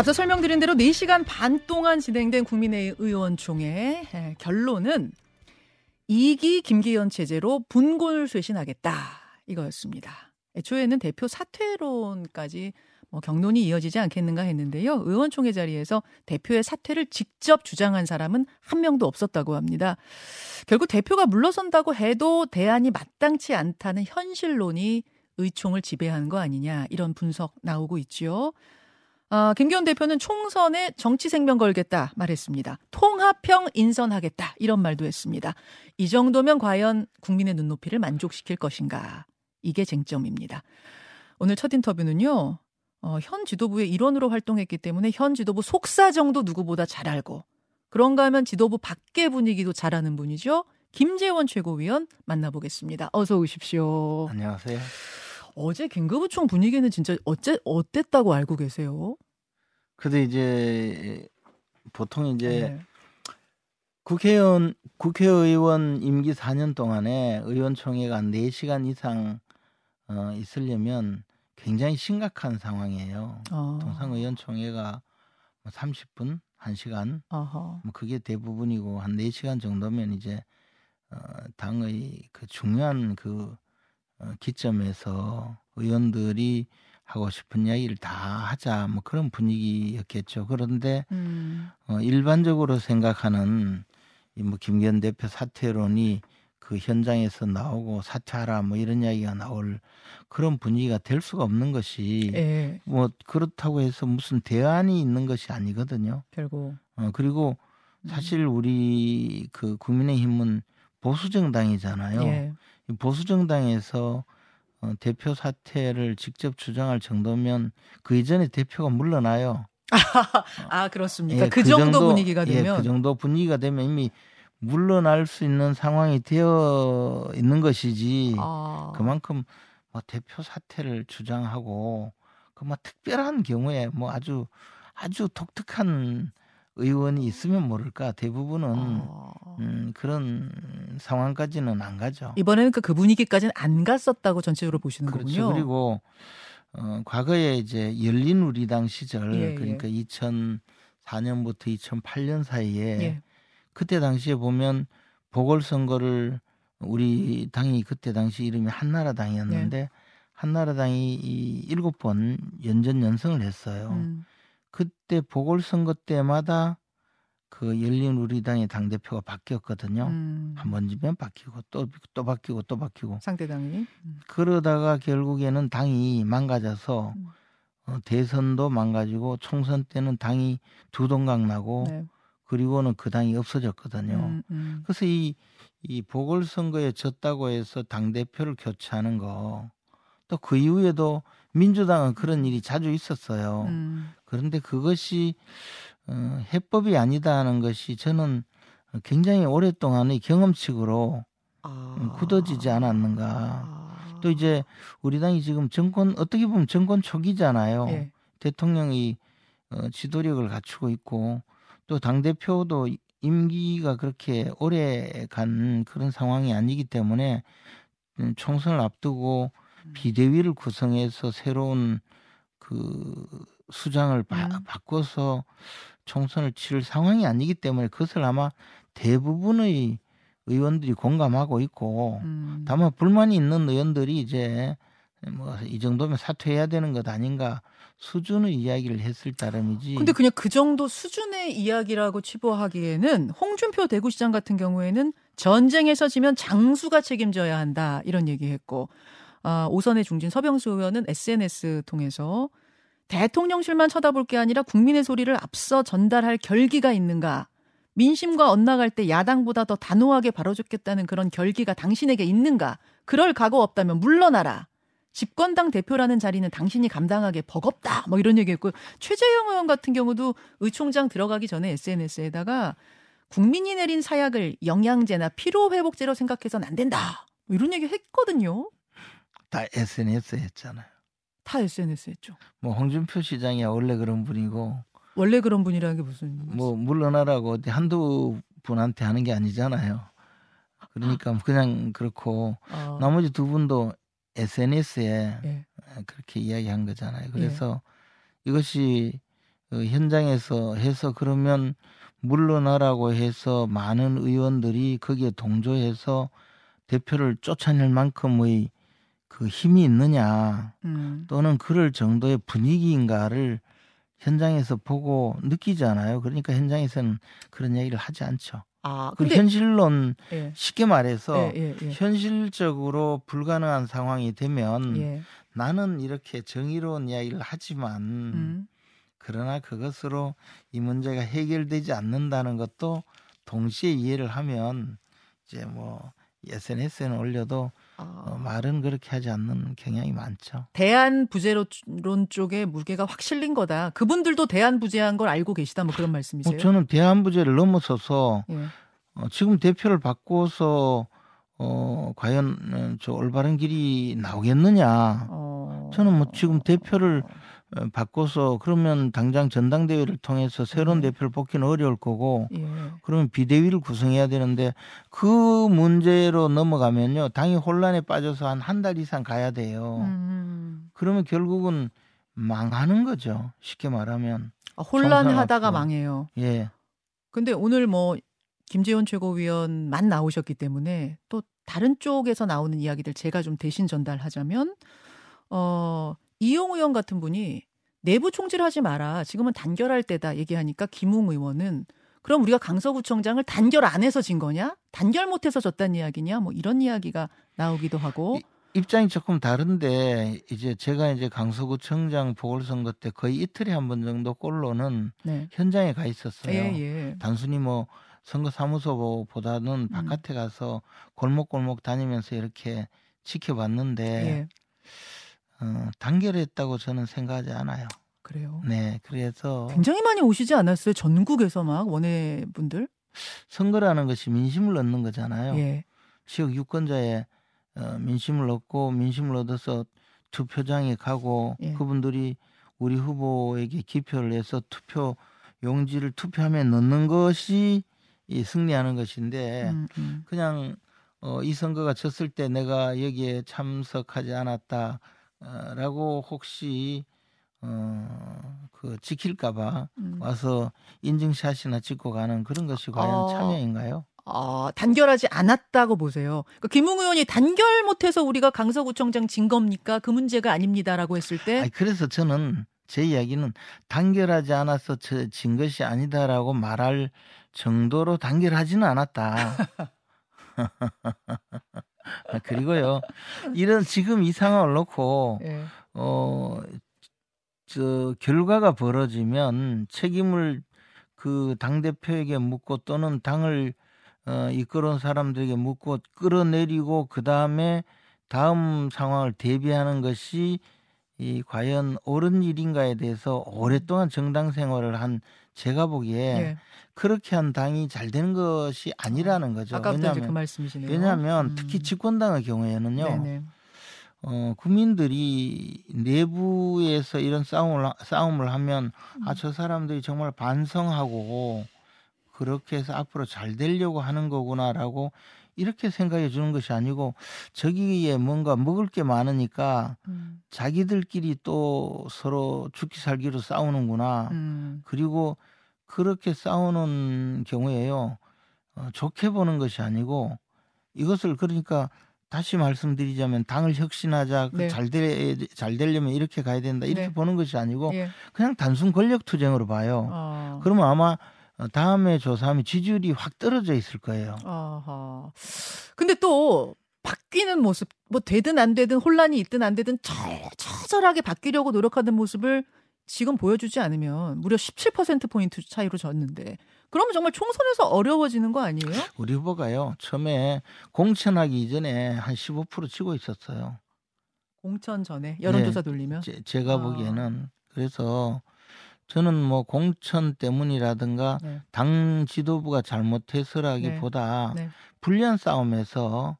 앞서 설명드린 대로 4시간 반 동안 진행된 국민의의원총회 결론은 2기 김기현 체제로 분골 쇄신하겠다 이거였습니다. 애초에는 대표 사퇴론까지 뭐 경론이 이어지지 않겠는가 했는데요. 의원총회 자리에서 대표의 사퇴를 직접 주장한 사람은 한 명도 없었다고 합니다. 결국 대표가 물러선다고 해도 대안이 마땅치 않다는 현실론이 의총을 지배한 거 아니냐 이런 분석 나오고 있지요. 어, 김기현 대표는 총선에 정치 생명 걸겠다 말했습니다. 통합형 인선하겠다 이런 말도 했습니다. 이 정도면 과연 국민의 눈높이를 만족시킬 것인가 이게 쟁점입니다. 오늘 첫 인터뷰는요. 어, 현 지도부의 일원으로 활동했기 때문에 현 지도부 속사정도 누구보다 잘 알고 그런가 하면 지도부 밖의 분위기도 잘 아는 분이죠. 김재원 최고위원 만나보겠습니다. 어서 오십시오. 안녕하세요. 어제 긴급의총 분위기는 진짜 어째 어땠다고 알고 계세요? 근데 이제 보통 이제 네. 국회의원 국회의원 임기 4년 동안에 의원총회가 한 4시간 이상 어, 있으려면 굉장히 심각한 상황이에요. 어. 통상 의원총회가 뭐 30분, 1시간 어허. 뭐 그게 대부분이고 한 4시간 정도면 이제 어, 당의 그 중요한 그 어, 기점에서 의원들이 하고 싶은 이야기를 다 하자 뭐 그런 분위기였겠죠. 그런데 음. 어, 일반적으로 생각하는 이뭐 김기현 대표 사퇴론이 그 현장에서 나오고 사퇴하라 뭐 이런 이야기가 나올 그런 분위기가 될 수가 없는 것이 예. 뭐 그렇다고 해서 무슨 대안이 있는 것이 아니거든요. 결국 어 그리고 음. 사실 우리 그 국민의힘은 보수 정당이잖아요. 예. 보수 정당에서 어, 대표 사퇴를 직접 주장할 정도면 그 이전에 대표가 물러나요. 아 그렇습니까? 예, 그, 그, 정도, 정도 분위기가 되면 예, 그 정도 분위기가 되면 이미 물러날 수 있는 상황이 되어 있는 것이지 아. 그만큼 뭐 대표 사퇴를 주장하고 그 뭐 특별한 경우에 뭐 아주 아주 독특한 의원이 있으면 모를까 대부분은 어... 음, 그런 상황까지는 안 가죠. 이번에는 그, 그 분위기까지는 안 갔었다고 전체적으로 보시는 그렇죠. 거군요. 그리고 어, 과거에 이제 열린 우리당 시절 예, 그러니까 예. 2004년부터 2008년 사이에 예. 그때 당시에 보면 보궐선거를 우리 당이 그때 당시 이름이 한나라당이었는데 예. 한나라당이 이 일곱 번 연전 연승을 했어요. 음. 그때 보궐선거 때마다 그 열린 우리당의 당 대표가 바뀌었거든요. 음. 한 번쯤면 바뀌고 또또 바뀌고 또 바뀌고 상대당이 음. 그러다가 결국에는 당이 망가져서 음. 어, 대선도 망가지고 총선 때는 당이 두 동강 나고 네. 그리고는 그 당이 없어졌거든요. 음, 음. 그래서 이, 이 보궐선거에 졌다고 해서 당 대표를 교체하는 거 또 그 이후에도 민주당은 그런 일이 자주 있었어요. 음. 그런데 그것이 어, 해법이 아니다는 것이 저는 굉장히 오랫동안의 경험칙으로 아. 굳어지지 않았는가. 아. 또 이제 우리 당이 지금 정권 어떻게 보면 정권 초기잖아요. 예. 대통령이 어, 지도력을 갖추고 있고 또 당 대표도 임기가 그렇게 오래 간 그런 상황이 아니기 때문에 음, 총선을 앞두고 음. 비대위를 구성해서 새로운 그 수장을 바, 음. 바꿔서 총선을 치를 상황이 아니기 때문에 그것을 아마 대부분의 의원들이 공감하고 있고 음. 다만 불만이 있는 의원들이 이제 뭐 이 정도면 사퇴해야 되는 것 아닌가 수준의 이야기를 했을 따름이지. 근데 그냥 그 정도 수준의 이야기라고 치부하기에는 홍준표 대구시장 같은 경우에는 전쟁에서 지면 장수가 책임져야 한다 이런 얘기했고 아, 오선의 중진 서병수 의원은 SNS 통해서 대통령실만 쳐다볼 게 아니라 국민의 소리를 앞서 전달할 결기가 있는가? 민심과 엇나갈 때 야당보다 더 단호하게 바로잡겠다는 그런 결기가 당신에게 있는가? 그럴 각오 없다면 물러나라. 집권당 대표라는 자리는 당신이 감당하기 버겁다. 뭐 이런 얘기했고 최재형 의원 같은 경우도 의총장 들어가기 전에 SNS에다가 국민이 내린 사약을 영양제나 피로 회복제로 생각해서는 안 된다. 뭐 이런 얘기 했거든요. 다 SNS 했잖아요. 다 SNS 했죠. 뭐 홍준표 시장이야 원래 그런 분이고 원래 그런 분이라는 게 무슨 뭐 물러나라고 어디 한두 분한테 하는 게 아니잖아요. 그러니까 그냥 그렇고 어. 나머지 두 분도 SNS에 예. 그렇게 이야기한 거잖아요. 그래서 예. 이것이 그 현장에서 해서 그러면 물러나라고 해서 많은 의원들이 거기에 동조해서 대표를 쫓아낼 만큼의 그 힘이 있느냐 음. 또는 그럴 정도의 분위기인가를 현장에서 보고 느끼잖아요. 그러니까 현장에서는 그런 얘기를 하지 않죠. 아, 그 근데, 현실론 예. 쉽게 말해서 예, 예, 예, 현실적으로 불가능한 상황이 되면 예. 나는 이렇게 정의로운 이야기를 하지만 음. 그러나 그것으로 이 문제가 해결되지 않는다는 것도 동시에 이해를 하면 이제 뭐 SNS에는 올려도 아. 어, 말은 그렇게 하지 않는 경향이 많죠. 대한 부재론 쪽에 무게가 확 실린 거다. 그분들도 대한 부재한 걸 알고 계시다. 뭐 그런 말씀이세요? 어, 저는 대한 부재를 넘어서서 예. 어, 지금 대표를 바꿔서 어, 과연 어, 저 올바른 길이 나오겠느냐. 어... 저는 뭐 지금 대표를 어, 바꿔서 그러면 당장 전당대회를 통해서 새로운 네. 대표를 뽑기는 어려울 거고 예. 그러면 비대위를 구성해야 되는데 그 문제로 넘어가면요 당이 혼란에 빠져서 한 한 달 이상 가야 돼요. 음. 그러면 결국은 망하는 거죠. 쉽게 말하면 아, 혼란하다가 망해요. 예. 근데 오늘 뭐 김재원 최고위원만 나오셨기 때문에 또 다른 쪽에서 나오는 이야기들 제가 좀 대신 전달하자면 어 이용 의원 같은 분이 내부 총질하지 마라. 지금은 단결할 때다 얘기하니까 김웅 의원은 그럼 우리가 강서구청장을 단결 안 해서 진 거냐? 단결 못 해서 졌다는 이야기냐? 뭐 이런 이야기가 나오기도 하고. 입장이 조금 다른데 이제 제가 이제 강서구청장 보궐선거 때 거의 이틀에 한 번 정도 꼴로는 네. 현장에 가 있었어요. 예, 예. 단순히 뭐 선거 사무소보다는 음. 바깥에 가서 골목골목 다니면서 이렇게 지켜봤는데 예. 어, 단결했다고 저는 생각하지 않아요. 그래요. 네, 그래서 굉장히 많이 오시지 않았어요? 전국에서 막 원외 분들? 선거라는 것이 민심을 얻는 거잖아요. 예. 지역 유권자의 어, 민심을 얻고 민심을 얻어서 투표장에 가고 예. 그분들이 우리 후보에게 기표를 해서 투표 용지를 투표함에 넣는 것이 이 승리하는 것인데 음, 음. 그냥 어, 이 선거가 졌을 때 내가 여기에 참석하지 않았다. 어, 라고 혹시 어, 그 지킬까봐 음. 와서 인증샷이나 찍고 가는 그런 것이 과연 어, 참여인가요? 어, 단결하지 않았다고 보세요. 그러니까 김웅 의원이 단결 못해서 우리가 강서구청장 진 겁니까? 그 문제가 아닙니다라고 했을 때. 아니, 그래서 저는 제 이야기는 단결하지 않아서 진 것이 아니다라고 말할 정도로 단결하지는 않았다. 아, 그리고요, 이런 지금 이 상황을 놓고, 네. 어, 저, 결과가 벌어지면 책임을 그 당 대표에게 묻고 또는 당을 어, 이끌어온 사람들에게 묻고 끌어내리고 그 다음에 다음 상황을 대비하는 것이 이 과연 옳은 일인가에 대해서 오랫동안 정당 생활을 한 제가 보기에 네. 그렇게 한 당이 잘 되는 것이 아니라는 거죠. 왜냐하면, 그. 왜냐하면 음. 특히 집권당의 경우에는요. 네네. 어, 국민들이 내부에서 이런 싸움을 싸움을 하면 음. 아 저 사람들이 정말 반성하고 그렇게 해서 앞으로 잘 되려고 하는 거구나라고 이렇게 생각해 주는 것이 아니고 저기에 뭔가 먹을 게 많으니까 음. 자기들끼리 또 서로 죽기 살기로 싸우는구나. 음. 그리고 그렇게 싸우는 경우에요. 어, 좋게 보는 것이 아니고 이것을 그러니까 다시 말씀드리자면 당을 혁신하자 그 네. 잘되 잘 되려면 이렇게 가야 된다 이렇게 네. 보는 것이 아니고 예. 그냥 단순 권력 투쟁으로 봐요. 어. 그러면 아마 어, 다음에 조사하면 지지율이 확 떨어져 있을 거예요. 아하. 근데 또 바뀌는 모습, 뭐 되든 안 되든 혼란이 있든 안 되든 처절하게 바뀌려고 노력하는 모습을 지금 보여주지 않으면 무려 17%포인트 차이로 졌는데 그러면 정말 총선에서 어려워지는 거 아니에요? 우리 후보가요, 처음에 공천하기 이전에 한 15% 치고 있었어요. 공천 전에 여론조사 네, 돌리면? 제, 가 아. 보기에는 그래서 저는 뭐 공천 때문이라든가 네. 당 지도부가 잘못해서라기보다 네. 네. 불리한 싸움에서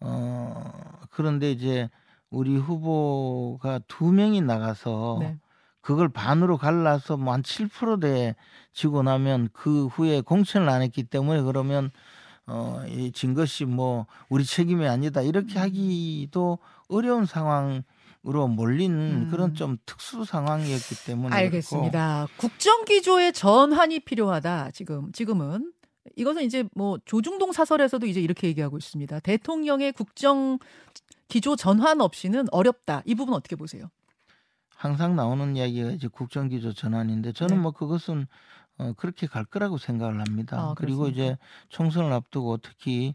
어 그런데 이제 우리 후보가 두 명이 나가서 네. 그걸 반으로 갈라서 뭐 한 7%대 지고 나면 그 후에 공천을 안 했기 때문에 그러면 어진 것이 뭐 우리 책임이 아니다 이렇게 음. 하기도 어려운 상황 으로 몰린 음. 그런 좀 특수 상황이었기 때문에 알겠습니다. 국정 기조의 전환이 필요하다. 지금 지금은 이것은 이제 뭐 조중동 사설에서도 이제 이렇게 얘기하고 있습니다. 대통령의 국정 기조 전환 없이는 어렵다. 이 부분 어떻게 보세요? 항상 나오는 이야기가 이제 국정 기조 전환인데 저는 네. 뭐 그것은 어, 그렇게 갈 거라고 생각을 합니다. 아, 그리고 이제 총선을 앞두고 특히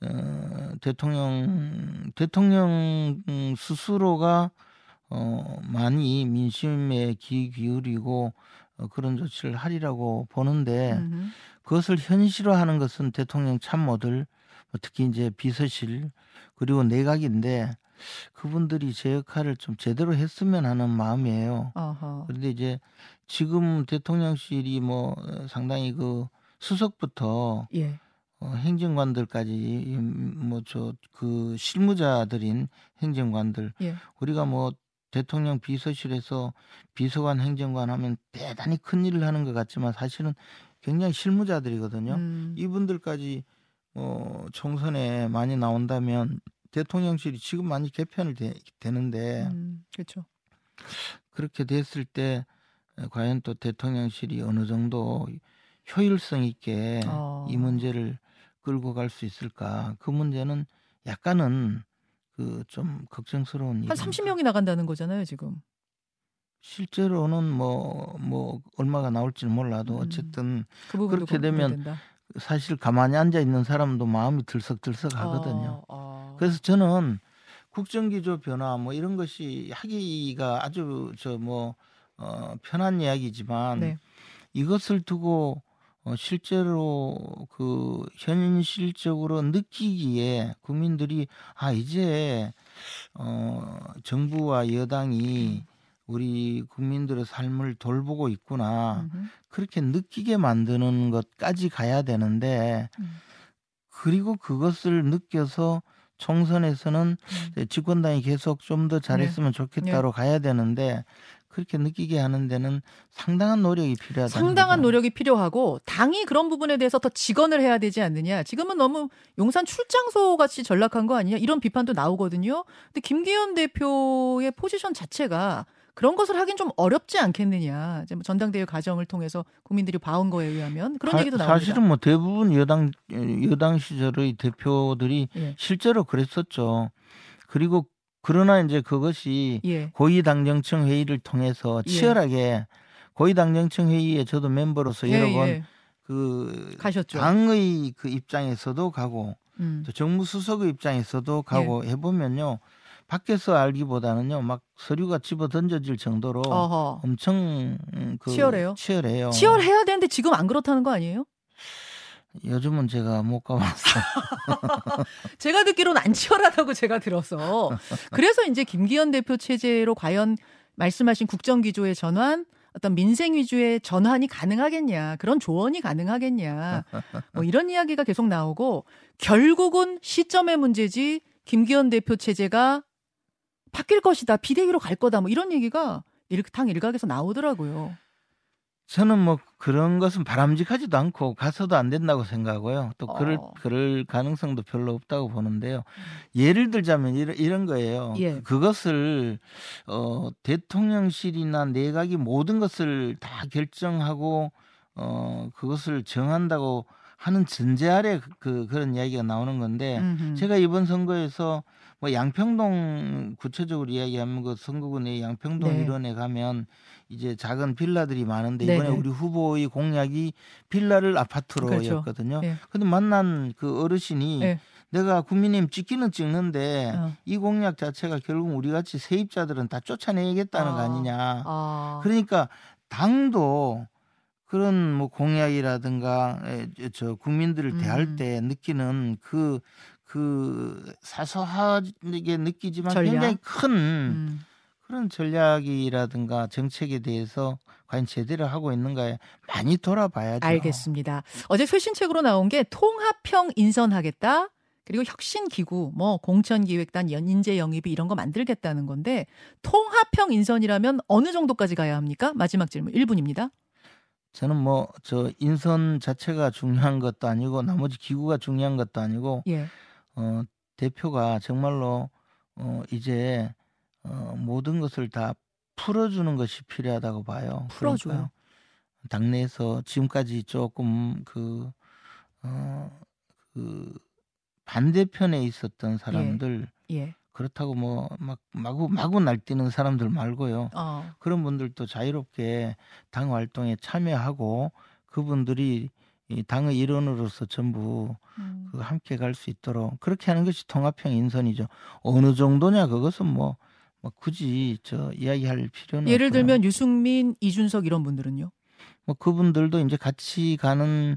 어, 대통령 대통령 스스로가 어, 많이 민심에 귀 기울이고 어, 그런 조치를 하리라고 보는데 음흠. 그것을 현실화하는 것은 대통령 참모들 뭐 특히 이제 비서실 그리고 내각인데 그분들이 제 역할을 좀 제대로 했으면 하는 마음이에요. 어허. 그런데 이제 지금 대통령실이 뭐 상당히 그 수석부터 예. 어, 행정관들까지 뭐 저 그 실무자들인 행정관들 예. 우리가 뭐 대통령 비서실에서 비서관 행정관 하면 대단히 큰 일을 하는 것 같지만 사실은 굉장히 실무자들이거든요. 음. 이분들까지 뭐 총선에 많이 나온다면 대통령실이 지금 많이 개편을 되, 되는데 음, 그렇죠. 그렇게 됐을 때 과연 또 대통령실이 어느 정도 효율성 있게 어. 이 문제를 끌고 갈 수 있을까? 그 문제는 약간은 그 좀 걱정스러운 한 30명이 나간다는 거잖아요, 지금. 실제로는 뭐뭐 뭐 얼마가 나올지는 몰라도 음. 어쨌든 그 그렇게 되면 사실 가만히 앉아 있는 사람도 마음이 들썩들썩 하거든요. 어, 어. 그래서 저는 국정기조 변화 뭐 이런 것이 하기가 아주 저 뭐 어, 편한 이야기지만 네. 이것을 두고 어, 실제로 그 현실적으로 느끼기에 국민들이 아 이제 어, 정부와 여당이 음. 우리 국민들의 삶을 돌보고 있구나 음흠. 그렇게 느끼게 만드는 것까지 가야 되는데 음. 그리고 그것을 느껴서 총선에서는 음. 집권당이 계속 좀 더 잘했으면 네. 좋겠다로 네. 가야 되는데 그렇게 느끼게 하는 데는 상당한 노력이 필요하다. 상당한 거죠. 노력이 필요하고 당이 그런 부분에 대해서 더 직언을 해야 되지 않느냐. 지금은 너무 용산 출장소 같이 전락한 거 아니냐 이런 비판도 나오거든요. 근데 김기현 대표의 포지션 자체가 그런 것을 하긴 좀 어렵지 않겠느냐. 이제 뭐 전당대회 과정을 통해서 국민들이 봐온 거에 의하면 그런 사, 얘기도 나옵니다. 사실은 뭐 대부분 여당 여당 시절의 대표들이 예. 실제로 그랬었죠. 그리고 그러나 이제 그것이 예. 고위당정청 회의를 통해서 예. 치열하게 예. 고위당정청 회의에 저도 멤버로서 여러 예, 번그 예. 당의 그 입장에서도 가고 음. 또 정무 수석의 입장에서도 가고 예. 해보면요. 밖에서 알기보다는요, 막 서류가 집어 던져질 정도로 어허. 엄청 음, 그 치열해요. 치열해요. 치열해야 되는데 지금 안 그렇다는 거 아니에요? 요즘은 제가 못 가봤어요. 제가 듣기로는 안 치열하다고 제가 들어서 그래서 이제 김기현 대표 체제로 과연 말씀하신 국정 기조의 전환, 어떤 민생 위주의 전환이 가능하겠냐, 그런 조언이 가능하겠냐, 뭐 이런 이야기가 계속 나오고 결국은 시점의 문제지 김기현 대표 체제가 바뀔 것이다. 비대위로 갈 거다. 뭐 이런 얘기가 당 일각에서 나오더라고요. 저는 뭐 그런 것은 바람직하지도 않고 가서도 안 된다고 생각하고요. 또 그럴 어. 그럴 가능성도 별로 없다고 보는데요. 음. 예를 들자면 이런, 이런 거예요. 예. 그것을 어 대통령실이나 내각이 모든 것을 다 결정하고 어 그것을 정한다고 하는 전제 아래 그 그런 이야기가 나오는 건데 음흠. 제가 이번 선거에서 뭐 양평동 구체적으로 이야기하면 그 선거구 내 양평동 네. 일원에 가면 이제 작은 빌라들이 많은데 이번에 네네. 우리 후보의 공약이 빌라를 아파트로였거든요. 그렇죠. 네. 근데 만난 그 어르신이 네. 내가 국민님 찍기는 찍는데 어. 이 공약 자체가 결국 우리 같이 세입자들은 다 쫓아내야겠다는 아. 거 아니냐. 아. 그러니까 당도 그런 뭐 공약이라든가 저 국민들을 음. 대할 때 느끼는 그, 그 사소하게 느끼지만 전략? 굉장히 큰 음. 그런 전략이라든가 정책에 대해서 과연 제대로 하고 있는가에 많이 돌아봐야죠. 알겠습니다. 어제 최신책으로 나온 게 통합형 인선하겠다. 그리고 혁신기구, 뭐 공천기획단, 연인제 영입이 이런 거 만들겠다는 건데 통합형 인선이라면 어느 정도까지 가야 합니까? 마지막 질문 1분입니다. 저는 뭐 저 인선 자체가 중요한 것도 아니고 나머지 기구가 중요한 것도 아니고 예. 어 대표가 정말로 어 이제 어, 모든 것을 다 풀어주는 것이 필요하다고 봐요. 풀어줘요. 그러니까 당내에서 지금까지 조금 그, 어, 그 반대편에 있었던 사람들 예. 예. 그렇다고 뭐 막 마구 마구 날뛰는 사람들 말고요. 어. 그런 분들도 자유롭게 당 활동에 참여하고 그분들이 이 당의 일원으로서 전부 음. 그 함께 갈 수 있도록 그렇게 하는 것이 통합형 인선이죠. 어느 정도냐 그것은 뭐, 뭐 굳이 저 이야기할 필요는 예를 없구나. 들면 유승민, 이준석 이런 분들은요. 뭐 그분들도 이제 같이 가는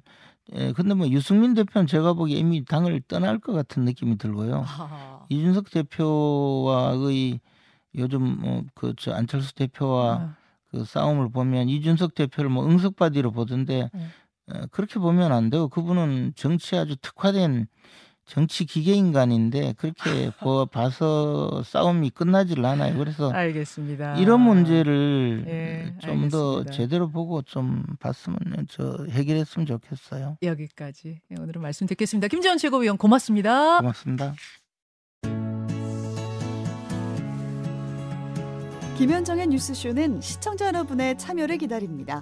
예, 근데 뭐 유승민 대표는 제가 보기에 이미 당을 떠날 것 같은 느낌이 들고요. 아. 이준석 대표와의 요즘 뭐그저 안철수 대표와 아. 그 싸움을 보면 이준석 대표를 뭐 응석바디로 보던데 네. 어, 그렇게 보면 안 되고 그분은 정치 아주 특화된 정치 기계 인간인데 그렇게 보, 봐서 싸움이 끝나질 않아요. 그래서 알겠습니다. 이런 문제를 예, 좀더 제대로 보고 좀 봤으면 저 해결했으면 좋겠어요. 여기까지 예, 오늘은 말씀 듣겠습니다. 김재원 최고위원 고맙습니다. 고맙습니다. 김현정의 뉴스쇼는 시청자 여러분의 참여를 기다립니다.